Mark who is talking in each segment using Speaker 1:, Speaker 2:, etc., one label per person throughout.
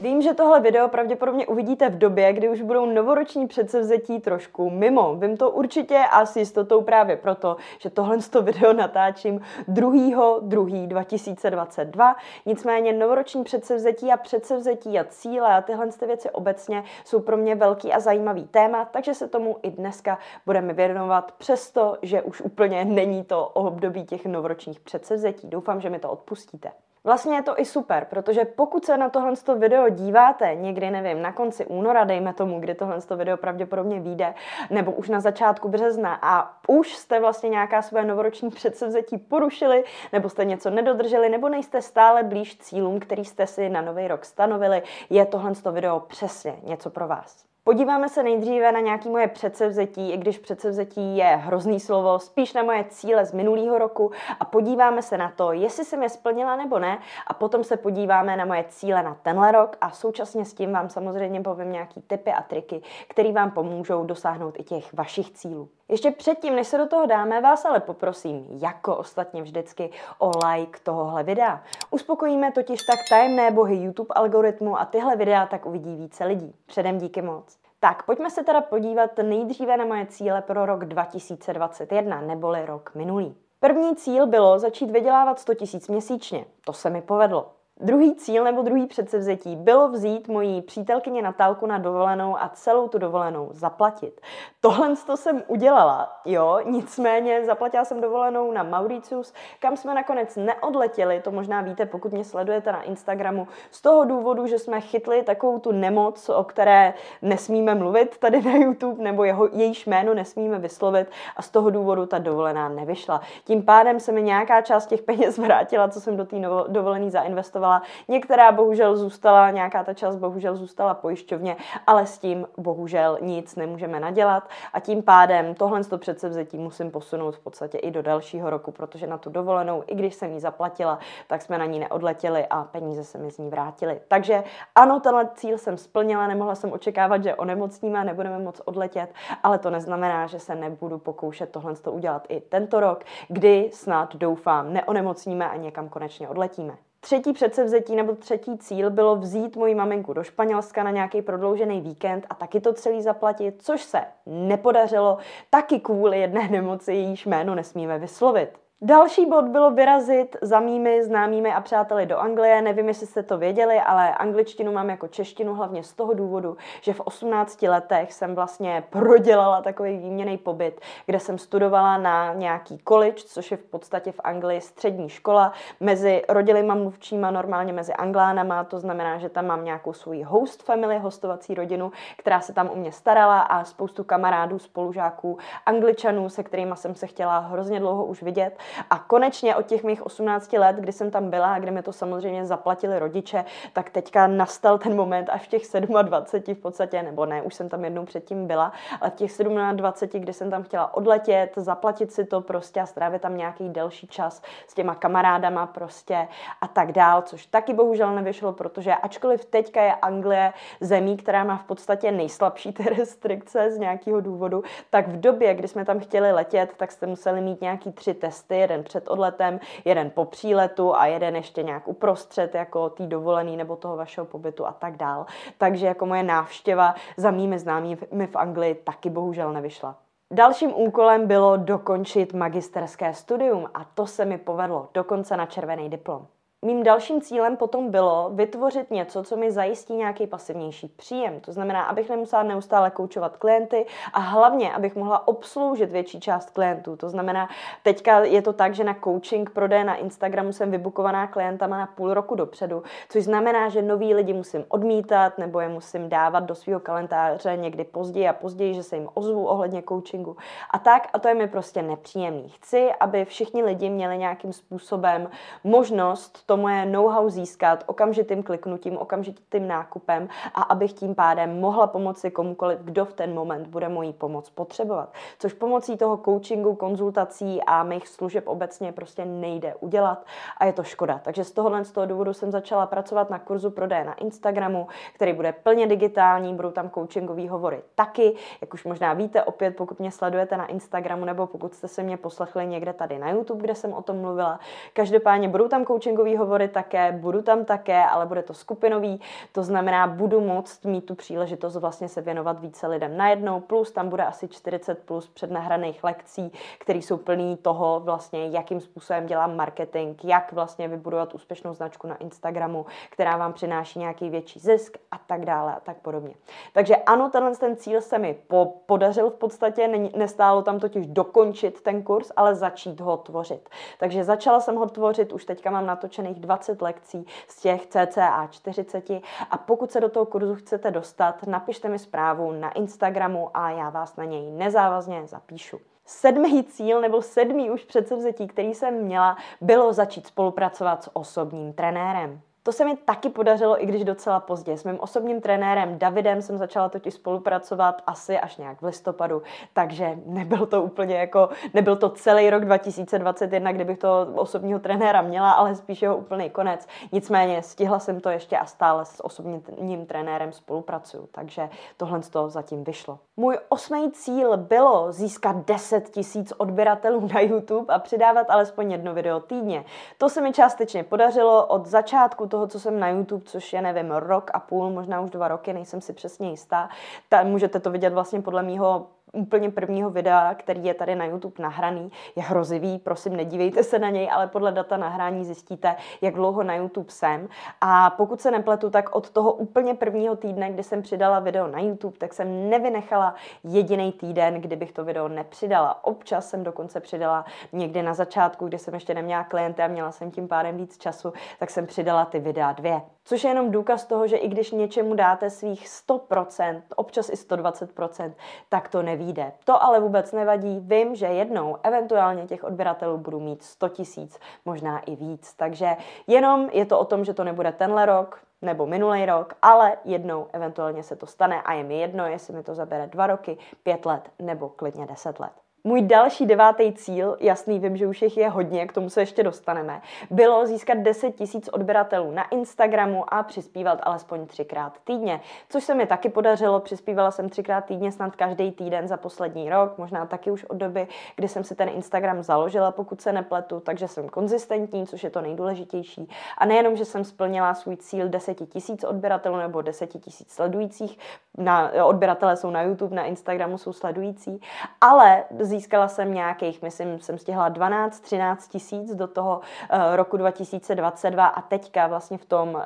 Speaker 1: Vím, že tohle video pravděpodobně uvidíte v době, kdy už budou novoroční předsevzetí trošku mimo. Vím to určitě a s jistotou právě proto, že tohle video natáčím 2.2.2022. Nicméně novoroční předsevzetí a předsevzetí a cíle a tyhle věci obecně jsou pro mě velký a zajímavý téma, takže se tomu i dneska budeme věnovat, přesto, že už úplně není to období těch novoročních předsevzetí. Doufám, že mi to odpustíte. Vlastně je to i super, protože pokud se na tohle video díváte někdy, nevím, na konci února, dejme tomu, kdy tohle video pravděpodobně vyjde, nebo už na začátku března a už jste vlastně nějaká své novoroční předsevzetí porušili, nebo jste něco nedodrželi, nebo nejste stále blíž cílům, který jste si na nový rok stanovili, je tohle video přesně něco pro vás. Podíváme se nejdříve na nějaké moje předsevzetí, i když předsevzetí je hrozný slovo, spíš na moje cíle z minulého roku a podíváme se na to, jestli jsem je splnila nebo ne a potom se podíváme na moje cíle na tenhle rok a současně s tím vám samozřejmě povím nějaký tipy a triky, které vám pomůžou dosáhnout i těch vašich cílů. Ještě předtím, než se do toho dáme, vás ale poprosím, jako ostatně vždycky, o like tohohle videa. Uspokojíme totiž tak tajemné bohy YouTube algoritmu a tyhle videa tak uvidí více lidí. Předem díky moc. Tak, pojďme se teda podívat nejdříve na moje cíle pro rok 2021, neboli rok minulý. První cíl bylo začít vydělávat 100 000 měsíčně. To se mi povedlo. Druhý cíl nebo druhý předsevzetí bylo vzít mojí přítelkyně Natálku na dovolenou a celou tu dovolenou zaplatit. Tohle to jsem udělala, jo, nicméně zaplatila jsem dovolenou na Mauritius, kam jsme nakonec neodletěli, to možná víte, pokud mě sledujete na Instagramu, z toho důvodu, že jsme chytli takovou tu nemoc, o které nesmíme mluvit tady na YouTube, nebo jeho, jejíž jméno nesmíme vyslovit a z toho důvodu ta dovolená nevyšla. Tím pádem se mi nějaká část těch peněz vrátila, co jsem do té dovolené zainvestovala zůstala. Některá bohužel zůstala, nějaká ta část bohužel zůstala pojišťovně, ale s tím bohužel nic nemůžeme nadělat a tím pádem tohle to předsevzetí musím posunout v podstatě i do dalšího roku, protože na tu dovolenou, i když jsem ji zaplatila, tak jsme na ní neodletěli a peníze se mi z ní vrátily. Takže ano, tenhle cíl jsem splnila, nemohla jsem očekávat, že onemocníme a nebudeme moc odletět, ale to neznamená, že se nebudu pokoušet tohle udělat i tento rok, kdy snad doufám neonemocníme a někam konečně odletíme. Třetí předsevzetí nebo třetí cíl bylo vzít moji maminku do Španělska na nějaký prodloužený víkend a taky to celý zaplatit, což se nepodařilo, taky kvůli jedné nemoci, jejíž jméno nesmíme vyslovit. Další bod bylo vyrazit za mými známými a přáteli do Anglie. Nevím, jestli jste to věděli, ale angličtinu mám jako češtinu hlavně z toho důvodu, že v 18 letech jsem vlastně prodělala takový výměný pobyt, kde jsem studovala na nějaký college, což je v podstatě v Anglii střední škola, mezi rodilýma mluvčíma, normálně mezi Anglánama, to znamená, že tam mám nějakou svoji host family, hostovací rodinu, která se tam o mě starala a spoustu kamarádů, spolužáků, angličanů, se kterými jsem se chtěla hrozně dlouho už vidět. A konečně od těch mých 18 let, kdy jsem tam byla a kde mi to samozřejmě zaplatili rodiče, tak teďka nastal ten moment až v těch 27 v podstatě, nebo ne, už jsem tam jednou předtím byla, ale v těch 27, kdy jsem tam chtěla odletět, zaplatit si to prostě a strávit tam nějaký delší čas s těma kamarádama prostě a tak dál, což taky bohužel nevyšlo, protože ačkoliv teďka je Anglie zemí, která má v podstatě nejslabší ty restrikce z nějakého důvodu, tak v době, kdy jsme tam chtěli letět, tak jste museli mít nějaký tři testy, jeden před odletem, jeden po příletu a jeden ještě nějak uprostřed jako tý dovolený nebo toho vašeho pobytu a tak dál. Takže jako moje návštěva za mými známými v Anglii taky bohužel nevyšla. Dalším úkolem bylo dokončit magisterské studium a to se mi povedlo dokonce na červený diplom. Mým dalším cílem potom bylo vytvořit něco, co mi zajistí nějaký pasivnější příjem. To znamená, abych nemusela neustále koučovat klienty a hlavně, abych mohla obsloužit větší část klientů. To znamená, teďka je to tak, že na coaching prodeje na Instagramu jsem vybukovaná klientama na půl roku dopředu, což znamená, že noví lidi musím odmítat nebo je musím dávat do svého kalendáře někdy později a později, že se jim ozvu ohledně coachingu. A tak, a to je mi prostě nepříjemný. Chci, aby všichni lidi měli nějakým způsobem možnost to moje know-how získat okamžitým kliknutím, okamžitým nákupem a abych tím pádem mohla pomoci komukoliv, kdo v ten moment bude moji pomoc potřebovat. Což pomocí toho coachingu, konzultací a mých služeb obecně prostě nejde udělat a je to škoda. Takže z tohohle z toho důvodu jsem začala pracovat na kurzu prodeje na Instagramu, který bude plně digitální, budou tam coachingové hovory taky, jak už možná víte, opět pokud mě sledujete na Instagramu nebo pokud jste se mě poslechli někde tady na YouTube, kde jsem o tom mluvila. Každopádně budou tam coachingové hovory také, budu tam také, ale bude to skupinový, to znamená, budu moct mít tu příležitost vlastně se věnovat více lidem najednou, plus tam bude asi 40 plus přednahraných lekcí, které jsou plný toho vlastně, jakým způsobem dělám marketing, jak vlastně vybudovat úspěšnou značku na Instagramu, která vám přináší nějaký větší zisk a tak dále a tak podobně. Takže ano, tenhle ten cíl se mi po, podařil v podstatě, nestálo tam totiž dokončit ten kurz, ale začít ho tvořit. Takže začala jsem ho tvořit, už teďka mám natočených 20 lekcí z těch cca 40 a pokud se do toho kurzu chcete dostat, napište mi zprávu na Instagramu a já vás na něj nezávazně zapíšu. Sedmý cíl nebo sedmý už předsevzetí, který jsem měla, bylo začít spolupracovat s osobním trenérem. To se mi taky podařilo, i když docela pozdě. S mým osobním trenérem Davidem jsem začala totiž spolupracovat asi až nějak v listopadu, takže nebyl to úplně jako, nebyl to celý rok 2021, kdybych to osobního trenéra měla, ale spíš jeho úplný konec. Nicméně stihla jsem to ještě a stále s osobním trenérem spolupracuju, takže tohle z toho zatím vyšlo. Můj osmý cíl bylo získat 10 tisíc odběratelů na YouTube a přidávat alespoň jedno video týdně. To se mi částečně podařilo od začátku toho, co jsem na YouTube, což je, nevím, rok a půl, možná už dva roky, nejsem si přesně jistá. Ta, můžete to vidět vlastně podle mýho úplně prvního videa, který je tady na YouTube nahraný, je hrozivý, prosím, nedívejte se na něj, ale podle data nahrání zjistíte, jak dlouho na YouTube jsem. A pokud se nepletu, tak od toho úplně prvního týdne, kdy jsem přidala video na YouTube, tak jsem nevynechala jediný týden, kdybych to video nepřidala. Občas jsem dokonce přidala někdy na začátku, kdy jsem ještě neměla klienty a měla jsem tím pádem víc času, tak jsem přidala ty videa dvě. Což je jenom důkaz toho, že i když něčemu dáte svých 100%, občas i 120%, tak to nevíde. To ale vůbec nevadí. Vím, že jednou eventuálně těch odběratelů budu mít 100 tisíc, možná i víc. Takže jenom je to o tom, že to nebude tenhle rok, nebo minulý rok, ale jednou eventuálně se to stane a je mi jedno, jestli mi to zabere dva roky, pět let nebo klidně deset let. Můj další devátý cíl, jasný, vím, že už jich je hodně, k tomu se ještě dostaneme, bylo získat 10 tisíc odběratelů na Instagramu a přispívat alespoň třikrát týdně, což se mi taky podařilo. Přispívala jsem třikrát týdně snad každý týden za poslední rok, možná taky už od doby, kdy jsem si ten Instagram založila, pokud se nepletu, takže jsem konzistentní, což je to nejdůležitější. A nejenom, že jsem splnila svůj cíl 10 tisíc odběratelů nebo 10 tisíc sledujících, na, odběratele jsou na YouTube, na Instagramu jsou sledující, ale získala jsem nějakých, myslím, jsem stihla 12-13 tisíc do toho uh, roku 2022 a teďka vlastně v tom uh,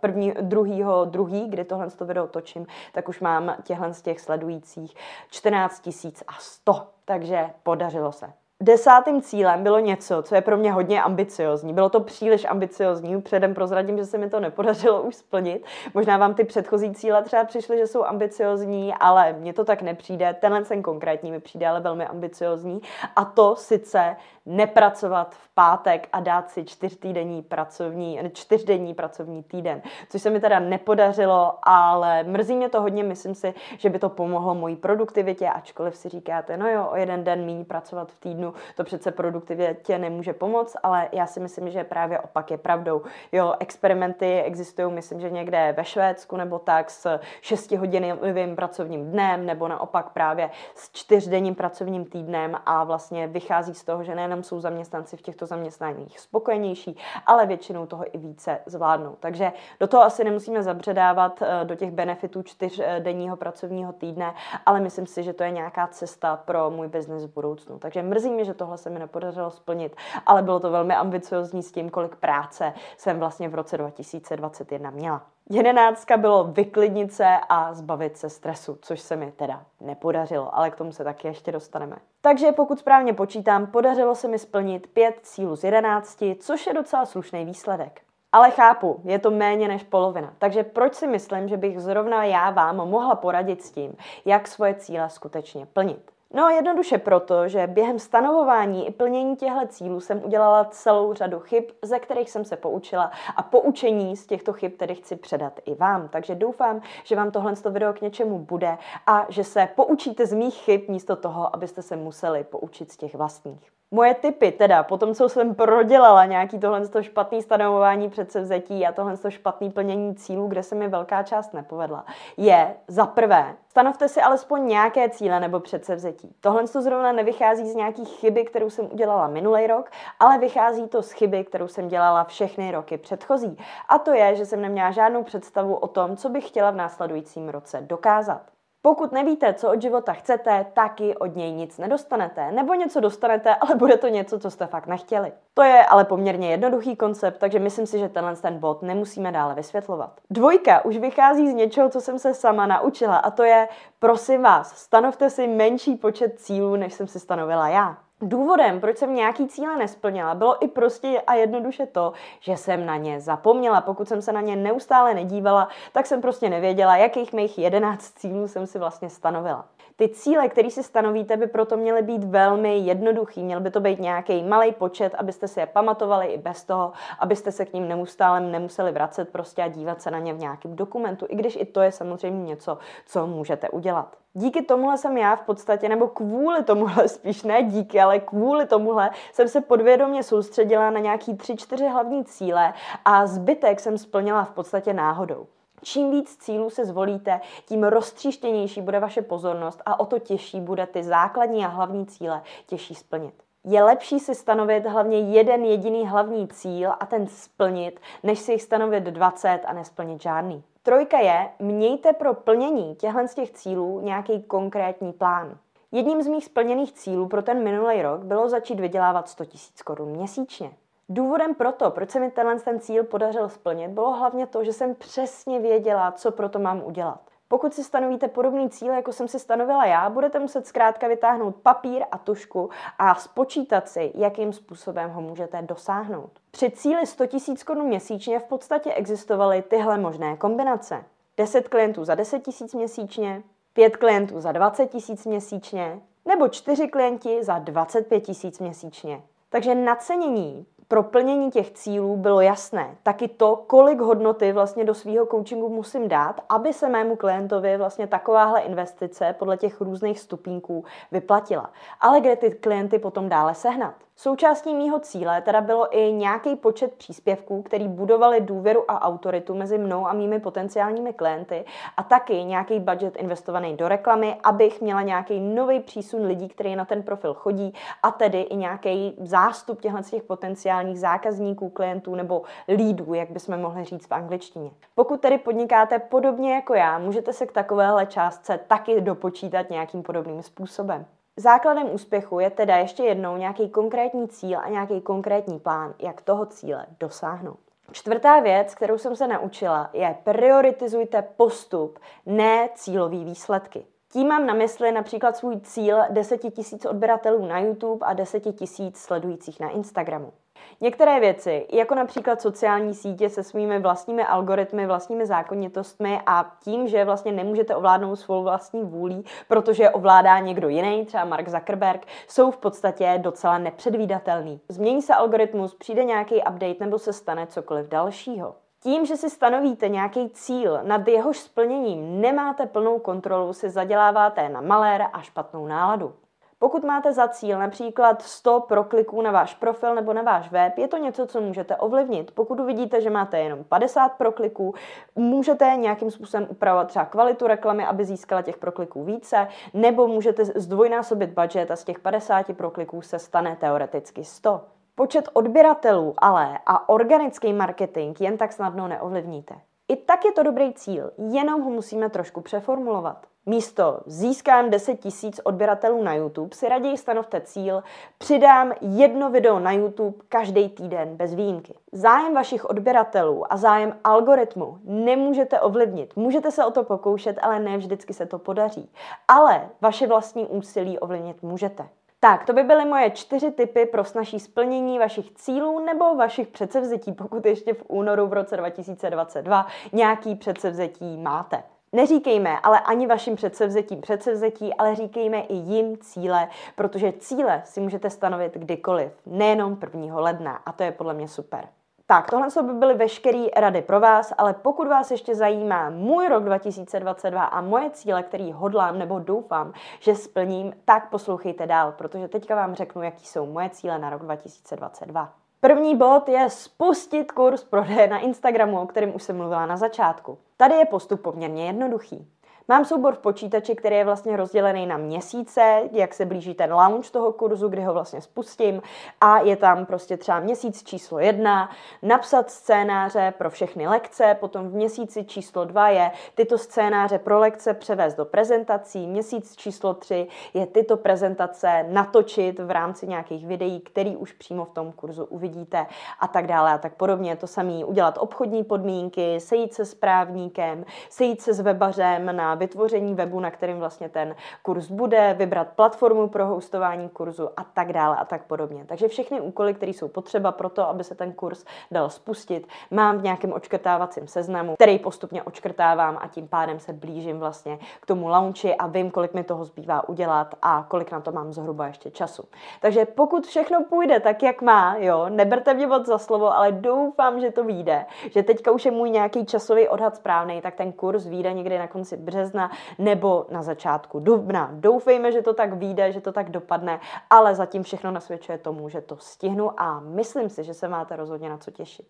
Speaker 1: první, druhýho, druhý, kdy tohle to video točím, tak už mám těchhle z těch sledujících 14 tisíc a 100. Takže podařilo se. Desátým cílem bylo něco, co je pro mě hodně ambiciozní. Bylo to příliš ambiciozní, předem prozradím, že se mi to nepodařilo už splnit. Možná vám ty předchozí cíle třeba přišly, že jsou ambiciozní, ale mně to tak nepřijde. Tenhle ten konkrétní mi přijde ale velmi ambiciozní. A to sice nepracovat v pátek a dát si čtyřtýdenní pracovní, čtyřdenní pracovní týden, což se mi teda nepodařilo, ale mrzí mě to hodně, myslím si, že by to pomohlo mojí produktivitě, ačkoliv si říkáte, no jo, o jeden den méně pracovat v týdnu, to přece produktivitě nemůže pomoct, ale já si myslím, že právě opak je pravdou. Jo, experimenty existují, myslím, že někde ve Švédsku nebo tak s 6 hodinovým pracovním dnem, nebo naopak právě s čtyřdenním pracovním týdnem a vlastně vychází z toho, že nejenom jsou zaměstnanci v těchto zaměstnáních spokojenější, ale většinou toho i více zvládnou. Takže do toho asi nemusíme zabředávat eh, do těch benefitů čtyřdenního pracovního týdne, ale myslím si, že to je nějaká cesta pro můj biznis v budoucnu. Takže mrzí mě, že tohle se mi nepodařilo splnit, ale bylo to velmi ambiciozní s tím, kolik práce jsem vlastně v roce 2021 měla. Jedenáctka bylo vyklidnit se a zbavit se stresu, což se mi teda nepodařilo, ale k tomu se taky ještě dostaneme. Takže pokud správně počítám, podařilo se mi splnit pět cílů z jedenácti, což je docela slušný výsledek. Ale chápu, je to méně než polovina. Takže proč si myslím, že bych zrovna já vám mohla poradit s tím, jak svoje cíle skutečně plnit? No jednoduše proto, že během stanovování i plnění těchto cílů jsem udělala celou řadu chyb, ze kterých jsem se poučila a poučení z těchto chyb tedy chci předat i vám. Takže doufám, že vám tohle video k něčemu bude a že se poučíte z mých chyb místo toho, abyste se museli poučit z těch vlastních. Moje typy, teda po tom, co jsem prodělala nějaký tohle to špatný stanovování předsevzetí a tohle to špatný plnění cílů, kde se mi velká část nepovedla, je za prvé, stanovte si alespoň nějaké cíle nebo předsevzetí. Tohle to zrovna nevychází z nějaký chyby, kterou jsem udělala minulý rok, ale vychází to z chyby, kterou jsem dělala všechny roky předchozí. A to je, že jsem neměla žádnou představu o tom, co bych chtěla v následujícím roce dokázat. Pokud nevíte, co od života chcete, taky od něj nic nedostanete. Nebo něco dostanete, ale bude to něco, co jste fakt nechtěli. To je ale poměrně jednoduchý koncept, takže myslím si, že tenhle ten bod nemusíme dále vysvětlovat. Dvojka už vychází z něčeho, co jsem se sama naučila a to je, prosím vás, stanovte si menší počet cílů, než jsem si stanovila já. Důvodem, proč jsem nějaký cíle nesplnila, bylo i prostě a jednoduše to, že jsem na ně zapomněla. Pokud jsem se na ně neustále nedívala, tak jsem prostě nevěděla, jakých mých 11 cílů jsem si vlastně stanovila. Ty cíle, které si stanovíte, by proto měly být velmi jednoduchý. Měl by to být nějaký malý počet, abyste si je pamatovali i bez toho, abyste se k ním neustále nemuseli vracet prostě a dívat se na ně v nějakém dokumentu, i když i to je samozřejmě něco, co můžete udělat. Díky tomuhle jsem já v podstatě, nebo kvůli tomuhle, spíš ne díky, ale kvůli tomuhle jsem se podvědomě soustředila na nějaký tři, čtyři hlavní cíle a zbytek jsem splnila v podstatě náhodou. Čím víc cílů se zvolíte, tím roztříštěnější bude vaše pozornost a o to těžší bude ty základní a hlavní cíle těžší splnit. Je lepší si stanovit hlavně jeden jediný hlavní cíl a ten splnit, než si jich stanovit 20 a nesplnit žádný. Trojka je, mějte pro plnění těchto z těch cílů nějaký konkrétní plán. Jedním z mých splněných cílů pro ten minulý rok bylo začít vydělávat 100 000 korun měsíčně. Důvodem pro to, proč se mi tenhle ten cíl podařil splnit, bylo hlavně to, že jsem přesně věděla, co pro to mám udělat. Pokud si stanovíte podobný cíl, jako jsem si stanovila já, budete muset zkrátka vytáhnout papír a tušku a spočítat si, jakým způsobem ho můžete dosáhnout. Při cíli 100 000 korun měsíčně v podstatě existovaly tyhle možné kombinace. 10 klientů za 10 000 měsíčně, 5 klientů za 20 000 měsíčně, nebo 4 klienti za 25 000 měsíčně. Takže nacenění pro plnění těch cílů bylo jasné. Taky to, kolik hodnoty vlastně do svého coachingu musím dát, aby se mému klientovi vlastně takováhle investice podle těch různých stupínků vyplatila. Ale kde ty klienty potom dále sehnat? Součástí mýho cíle teda bylo i nějaký počet příspěvků, který budovali důvěru a autoritu mezi mnou a mými potenciálními klienty a taky nějaký budget investovaný do reklamy, abych měla nějaký nový přísun lidí, kteří na ten profil chodí a tedy i nějaký zástup těchto těch potenciálních zákazníků, klientů nebo lídů, jak bychom mohli říct v angličtině. Pokud tedy podnikáte podobně jako já, můžete se k takovéhle částce taky dopočítat nějakým podobným způsobem. Základem úspěchu je teda ještě jednou nějaký konkrétní cíl a nějaký konkrétní plán, jak toho cíle dosáhnout. Čtvrtá věc, kterou jsem se naučila, je prioritizujte postup, ne cílové výsledky. Tím mám na mysli například svůj cíl 10 000 odběratelů na YouTube a 10 000 sledujících na Instagramu. Některé věci, jako například sociální sítě se svými vlastními algoritmy, vlastními zákonitostmi a tím, že vlastně nemůžete ovládnout svou vlastní vůlí, protože ovládá někdo jiný, třeba Mark Zuckerberg, jsou v podstatě docela nepředvídatelný. Změní se algoritmus, přijde nějaký update nebo se stane cokoliv dalšího. Tím, že si stanovíte nějaký cíl, nad jehož splněním nemáte plnou kontrolu, si zaděláváte na malér a špatnou náladu. Pokud máte za cíl například 100 prokliků na váš profil nebo na váš web, je to něco, co můžete ovlivnit. Pokud uvidíte, že máte jenom 50 prokliků, můžete nějakým způsobem upravovat třeba kvalitu reklamy, aby získala těch prokliků více, nebo můžete zdvojnásobit budget a z těch 50 prokliků se stane teoreticky 100. Počet odběratelů ale a organický marketing jen tak snadno neovlivníte. I tak je to dobrý cíl, jenom ho musíme trošku přeformulovat. Místo získám 10 tisíc odběratelů na YouTube si raději stanovte cíl, přidám jedno video na YouTube každý týden bez výjimky. Zájem vašich odběratelů a zájem algoritmu nemůžete ovlivnit. Můžete se o to pokoušet, ale ne vždycky se to podaří. Ale vaše vlastní úsilí ovlivnit můžete. Tak, to by byly moje čtyři typy pro snažší splnění vašich cílů nebo vašich předsevzetí, pokud ještě v únoru v roce 2022 nějaký předsevzetí máte. Neříkejme ale ani vašim předsevzetím předsevzetí, ale říkejme i jim cíle, protože cíle si můžete stanovit kdykoliv, nejenom 1. ledna a to je podle mě super. Tak, tohle by byly veškeré rady pro vás, ale pokud vás ještě zajímá můj rok 2022 a moje cíle, který hodlám nebo doufám, že splním, tak poslouchejte dál, protože teďka vám řeknu, jaký jsou moje cíle na rok 2022. První bod je spustit kurz prodeje na Instagramu, o kterém už jsem mluvila na začátku. Tady je postup poměrně jednoduchý. Mám soubor v počítači, který je vlastně rozdělený na měsíce, jak se blíží ten launch toho kurzu, kdy ho vlastně spustím a je tam prostě třeba měsíc číslo jedna, napsat scénáře pro všechny lekce, potom v měsíci číslo dva je tyto scénáře pro lekce převést do prezentací, měsíc číslo tři je tyto prezentace natočit v rámci nějakých videí, který už přímo v tom kurzu uvidíte a tak dále a tak podobně. To samé udělat obchodní podmínky, sejít se s právníkem, sejít se s webařem na vytvoření webu, na kterým vlastně ten kurz bude, vybrat platformu pro hostování kurzu a tak dále a tak podobně. Takže všechny úkoly, které jsou potřeba pro to, aby se ten kurz dal spustit, mám v nějakém očkrtávacím seznamu, který postupně očkrtávám a tím pádem se blížím vlastně k tomu launchi a vím, kolik mi toho zbývá udělat a kolik na to mám zhruba ještě času. Takže pokud všechno půjde tak, jak má, jo, neberte mě moc za slovo, ale doufám, že to vyjde, že teďka už je můj nějaký časový odhad správný, tak ten kurz vyjde někdy na konci března března nebo na začátku dubna. Doufejme, že to tak vyjde, že to tak dopadne, ale zatím všechno nasvědčuje tomu, že to stihnu a myslím si, že se máte rozhodně na co těšit.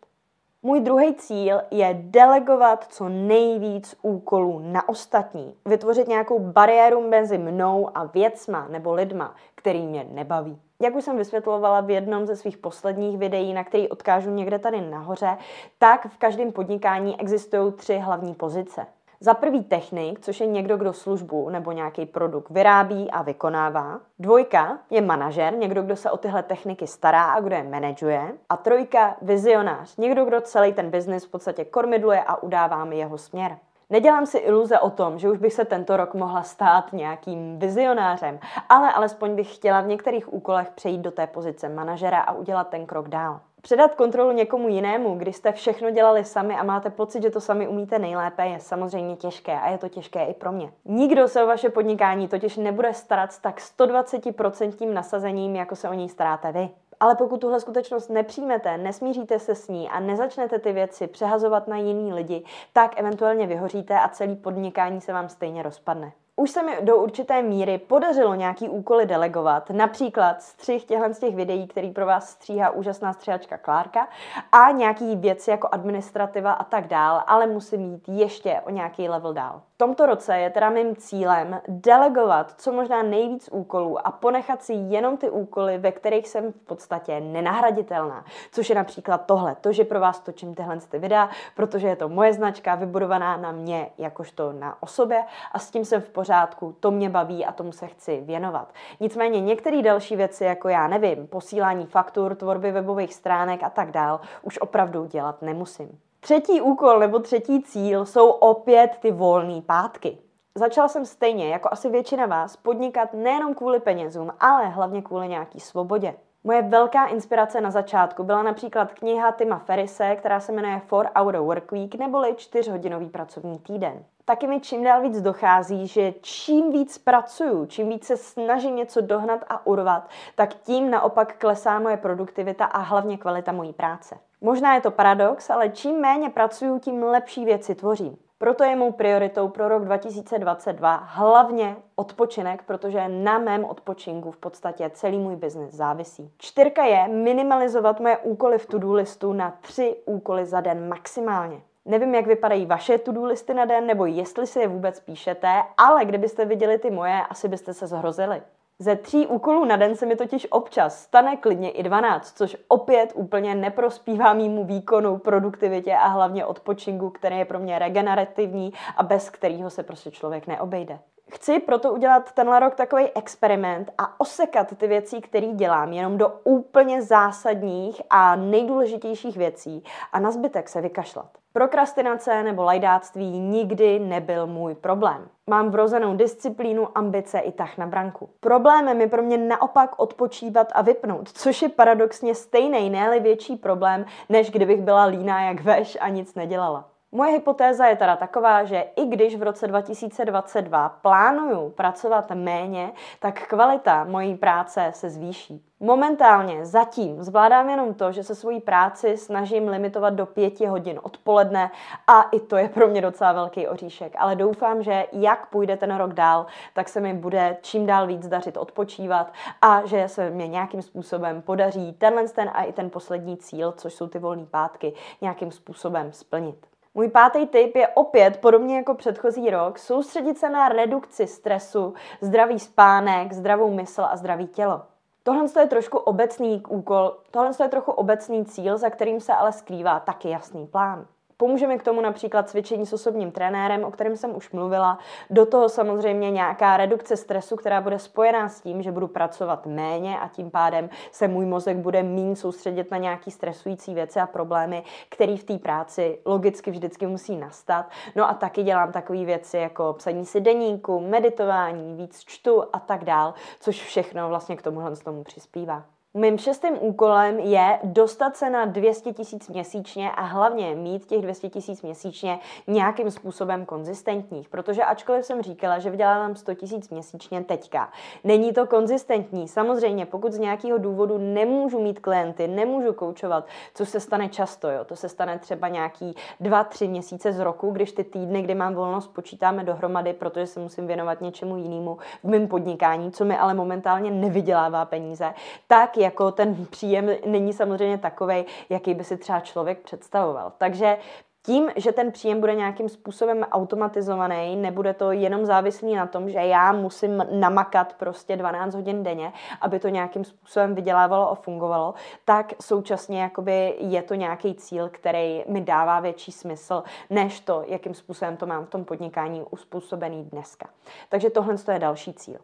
Speaker 1: Můj druhý cíl je delegovat co nejvíc úkolů na ostatní. Vytvořit nějakou bariéru mezi mnou a věcma nebo lidma, který mě nebaví. Jak už jsem vysvětlovala v jednom ze svých posledních videí, na který odkážu někde tady nahoře, tak v každém podnikání existují tři hlavní pozice. Za prvý technik, což je někdo, kdo službu nebo nějaký produkt vyrábí a vykonává. Dvojka je manažer, někdo, kdo se o tyhle techniky stará a kdo je manažuje. A trojka vizionář, někdo, kdo celý ten biznis v podstatě kormidluje a udává mi jeho směr. Nedělám si iluze o tom, že už bych se tento rok mohla stát nějakým vizionářem, ale alespoň bych chtěla v některých úkolech přejít do té pozice manažera a udělat ten krok dál. Předat kontrolu někomu jinému, když jste všechno dělali sami a máte pocit, že to sami umíte nejlépe, je samozřejmě těžké a je to těžké i pro mě. Nikdo se o vaše podnikání totiž nebude starat s tak 120% nasazením, jako se o ní staráte vy. Ale pokud tuhle skutečnost nepřijmete, nesmíříte se s ní a nezačnete ty věci přehazovat na jiný lidi, tak eventuálně vyhoříte a celý podnikání se vám stejně rozpadne už se mi do určité míry podařilo nějaký úkoly delegovat, například střih těchto z těch videí, který pro vás stříhá úžasná stříhačka Klárka a nějaký věci jako administrativa a tak dál, ale musím jít ještě o nějaký level dál tomto roce je teda mým cílem delegovat co možná nejvíc úkolů a ponechat si jenom ty úkoly, ve kterých jsem v podstatě nenahraditelná. Což je například tohle, to, že pro vás točím tyhle ty videa, protože je to moje značka vybudovaná na mě jakožto na osobě a s tím jsem v pořádku, to mě baví a tomu se chci věnovat. Nicméně některé další věci, jako já nevím, posílání faktur, tvorby webových stránek a tak dál, už opravdu dělat nemusím. Třetí úkol nebo třetí cíl jsou opět ty volné pátky. Začala jsem stejně, jako asi většina vás, podnikat nejenom kvůli penězům, ale hlavně kvůli nějaký svobodě. Moje velká inspirace na začátku byla například kniha Tima Ferrise, která se jmenuje 4 Hour Work Week neboli 4-hodinový pracovní týden. Taky mi čím dál víc dochází, že čím víc pracuju, čím víc se snažím něco dohnat a urvat, tak tím naopak klesá moje produktivita a hlavně kvalita mojí práce. Možná je to paradox, ale čím méně pracuju, tím lepší věci tvořím. Proto je mou prioritou pro rok 2022 hlavně odpočinek, protože na mém odpočinku v podstatě celý můj biznis závisí. Čtyřka je minimalizovat moje úkoly v to-do listu na tři úkoly za den maximálně. Nevím, jak vypadají vaše to-do listy na den, nebo jestli si je vůbec píšete, ale kdybyste viděli ty moje, asi byste se zhrozili. Ze tří úkolů na den se mi totiž občas stane klidně i 12, což opět úplně neprospívá mýmu výkonu, produktivitě a hlavně odpočinku, který je pro mě regenerativní a bez kterého se prostě člověk neobejde. Chci proto udělat tenhle rok takový experiment a osekat ty věci, které dělám, jenom do úplně zásadních a nejdůležitějších věcí a na zbytek se vykašlat. Prokrastinace nebo lajdáctví nikdy nebyl můj problém. Mám vrozenou disciplínu, ambice i tah na branku. Problémem je pro mě naopak odpočívat a vypnout, což je paradoxně stejný, ne větší problém, než kdybych byla líná jak veš a nic nedělala. Moje hypotéza je teda taková, že i když v roce 2022 plánuju pracovat méně, tak kvalita mojí práce se zvýší. Momentálně zatím zvládám jenom to, že se svojí práci snažím limitovat do pěti hodin odpoledne a i to je pro mě docela velký oříšek. Ale doufám, že jak půjde ten rok dál, tak se mi bude čím dál víc dařit odpočívat a že se mě nějakým způsobem podaří tenhle ten a i ten poslední cíl, což jsou ty volné pátky, nějakým způsobem splnit. Můj pátý tip je opět, podobně jako předchozí rok, soustředit se na redukci stresu, zdravý spánek, zdravou mysl a zdravý tělo. Tohle je trošku obecný úkol, tohle je trochu obecný cíl, za kterým se ale skrývá taky jasný plán. Pomůže mi k tomu například cvičení s osobním trenérem, o kterém jsem už mluvila. Do toho samozřejmě nějaká redukce stresu, která bude spojená s tím, že budu pracovat méně a tím pádem se můj mozek bude méně soustředit na nějaký stresující věci a problémy, které v té práci logicky vždycky musí nastat. No a taky dělám takové věci jako psaní si deníku, meditování, víc čtu a tak dál, což všechno vlastně k tomuhle tomu přispívá. Mým šestým úkolem je dostat se na 200 tisíc měsíčně a hlavně mít těch 200 tisíc měsíčně nějakým způsobem konzistentních, protože ačkoliv jsem říkala, že vydělávám 100 tisíc měsíčně teďka, není to konzistentní. Samozřejmě, pokud z nějakého důvodu nemůžu mít klienty, nemůžu koučovat, co se stane často, jo, to se stane třeba nějaký 2-3 měsíce z roku, když ty týdny, kdy mám volnost, počítáme dohromady, protože se musím věnovat něčemu jinému v mém podnikání, co mi ale momentálně nevydělává peníze, tak jako ten příjem není samozřejmě takový, jaký by si třeba člověk představoval. Takže tím, že ten příjem bude nějakým způsobem automatizovaný, nebude to jenom závislý na tom, že já musím namakat prostě 12 hodin denně, aby to nějakým způsobem vydělávalo a fungovalo, tak současně jakoby je to nějaký cíl, který mi dává větší smysl, než to, jakým způsobem to mám v tom podnikání uspůsobený dneska. Takže tohle je další cíl.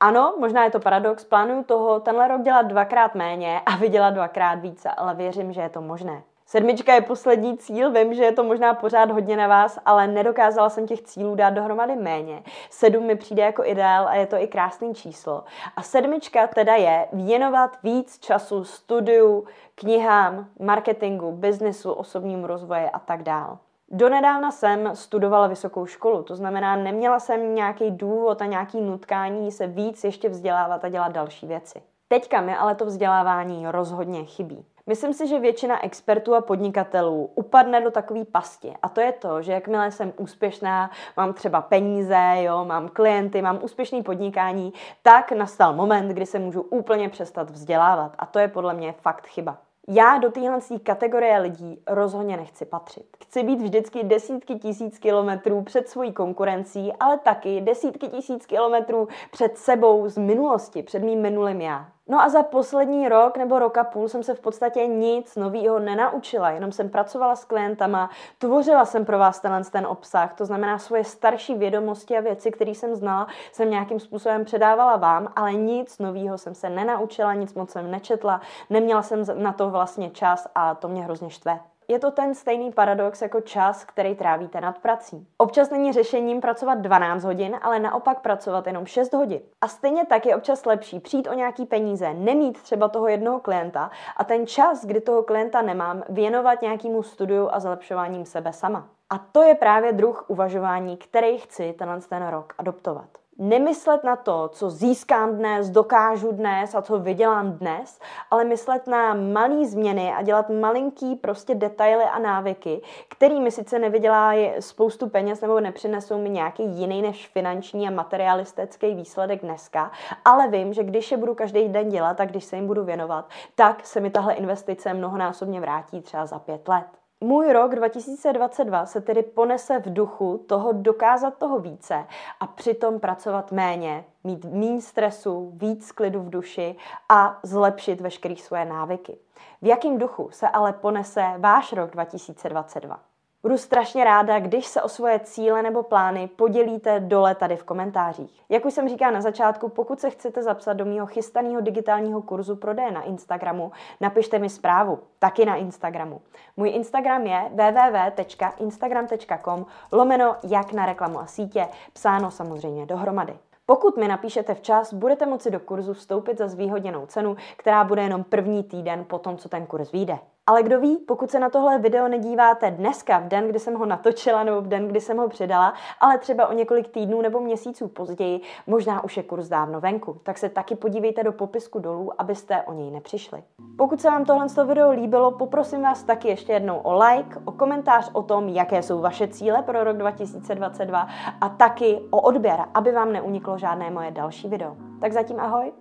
Speaker 1: Ano, možná je to paradox, plánuju toho tenhle rok dělat dvakrát méně a vydělat dvakrát více, ale věřím, že je to možné. Sedmička je poslední cíl, vím, že je to možná pořád hodně na vás, ale nedokázala jsem těch cílů dát dohromady méně. Sedm mi přijde jako ideál a je to i krásný číslo. A sedmička teda je věnovat víc času studiu, knihám, marketingu, biznesu, osobnímu rozvoji a tak dále. Donedávna jsem studovala vysokou školu, to znamená, neměla jsem nějaký důvod a nějaký nutkání se víc ještě vzdělávat a dělat další věci. Teďka mi ale to vzdělávání rozhodně chybí. Myslím si, že většina expertů a podnikatelů upadne do takové pasti. A to je to, že jakmile jsem úspěšná, mám třeba peníze, jo, mám klienty, mám úspěšný podnikání, tak nastal moment, kdy se můžu úplně přestat vzdělávat. A to je podle mě fakt chyba. Já do téhle kategorie lidí rozhodně nechci patřit. Chci být vždycky desítky tisíc kilometrů před svojí konkurencí, ale taky desítky tisíc kilometrů před sebou z minulosti, před mým minulým já. No a za poslední rok nebo rok a půl jsem se v podstatě nic nového nenaučila, jenom jsem pracovala s klientama, tvořila jsem pro vás tenhle ten obsah, to znamená svoje starší vědomosti a věci, které jsem znala, jsem nějakým způsobem předávala vám, ale nic nového jsem se nenaučila, nic moc jsem nečetla, neměla jsem na to vlastně čas a to mě hrozně štve je to ten stejný paradox jako čas, který trávíte nad prací. Občas není řešením pracovat 12 hodin, ale naopak pracovat jenom 6 hodin. A stejně tak je občas lepší přijít o nějaký peníze, nemít třeba toho jednoho klienta a ten čas, kdy toho klienta nemám, věnovat nějakému studiu a zlepšováním sebe sama. A to je právě druh uvažování, který chci tenhle ten rok adoptovat nemyslet na to, co získám dnes, dokážu dnes a co vydělám dnes, ale myslet na malé změny a dělat malinký prostě detaily a návyky, kterými sice nevydělá spoustu peněz nebo nepřinesou mi nějaký jiný než finanční a materialistický výsledek dneska, ale vím, že když je budu každý den dělat a když se jim budu věnovat, tak se mi tahle investice mnohonásobně vrátí třeba za pět let. Můj rok 2022 se tedy ponese v duchu toho dokázat toho více a přitom pracovat méně, mít méně stresu, víc klidu v duši a zlepšit veškeré svoje návyky. V jakém duchu se ale ponese váš rok 2022? Budu strašně ráda, když se o svoje cíle nebo plány podělíte dole tady v komentářích. Jak už jsem říkala na začátku, pokud se chcete zapsat do mého chystaného digitálního kurzu prodeje na Instagramu, napište mi zprávu, taky na Instagramu. Můj Instagram je www.instagram.com lomeno jak na reklamu a sítě, psáno samozřejmě dohromady. Pokud mi napíšete včas, budete moci do kurzu vstoupit za zvýhodněnou cenu, která bude jenom první týden po tom, co ten kurz vyjde. Ale kdo ví, pokud se na tohle video nedíváte dneska, v den, kdy jsem ho natočila, nebo v den, kdy jsem ho přidala, ale třeba o několik týdnů nebo měsíců později, možná už je kurz dávno venku, tak se taky podívejte do popisku dolů, abyste o něj nepřišli. Pokud se vám tohle video líbilo, poprosím vás taky ještě jednou o like, o komentář o tom, jaké jsou vaše cíle pro rok 2022 a taky o odběr, aby vám neuniklo žádné moje další video. Tak zatím ahoj